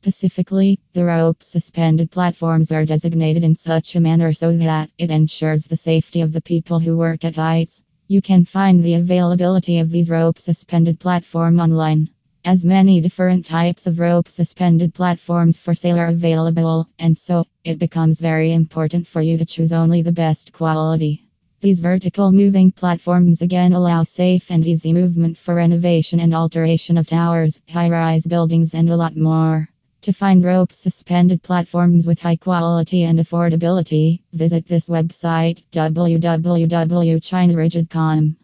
Specifically, the rope suspended platforms are designated in such a manner so that it ensures the safety of the people who work at heights. You can find the availability of these rope suspended platform online. As many different types of rope suspended platforms for sale are available, and so it becomes very important for you to choose only the best quality. These vertical moving platforms again allow safe and easy movement for renovation and alteration of towers, high rise buildings, and a lot more. To find rope suspended platforms with high quality and affordability, visit this website www.chinarigid.com.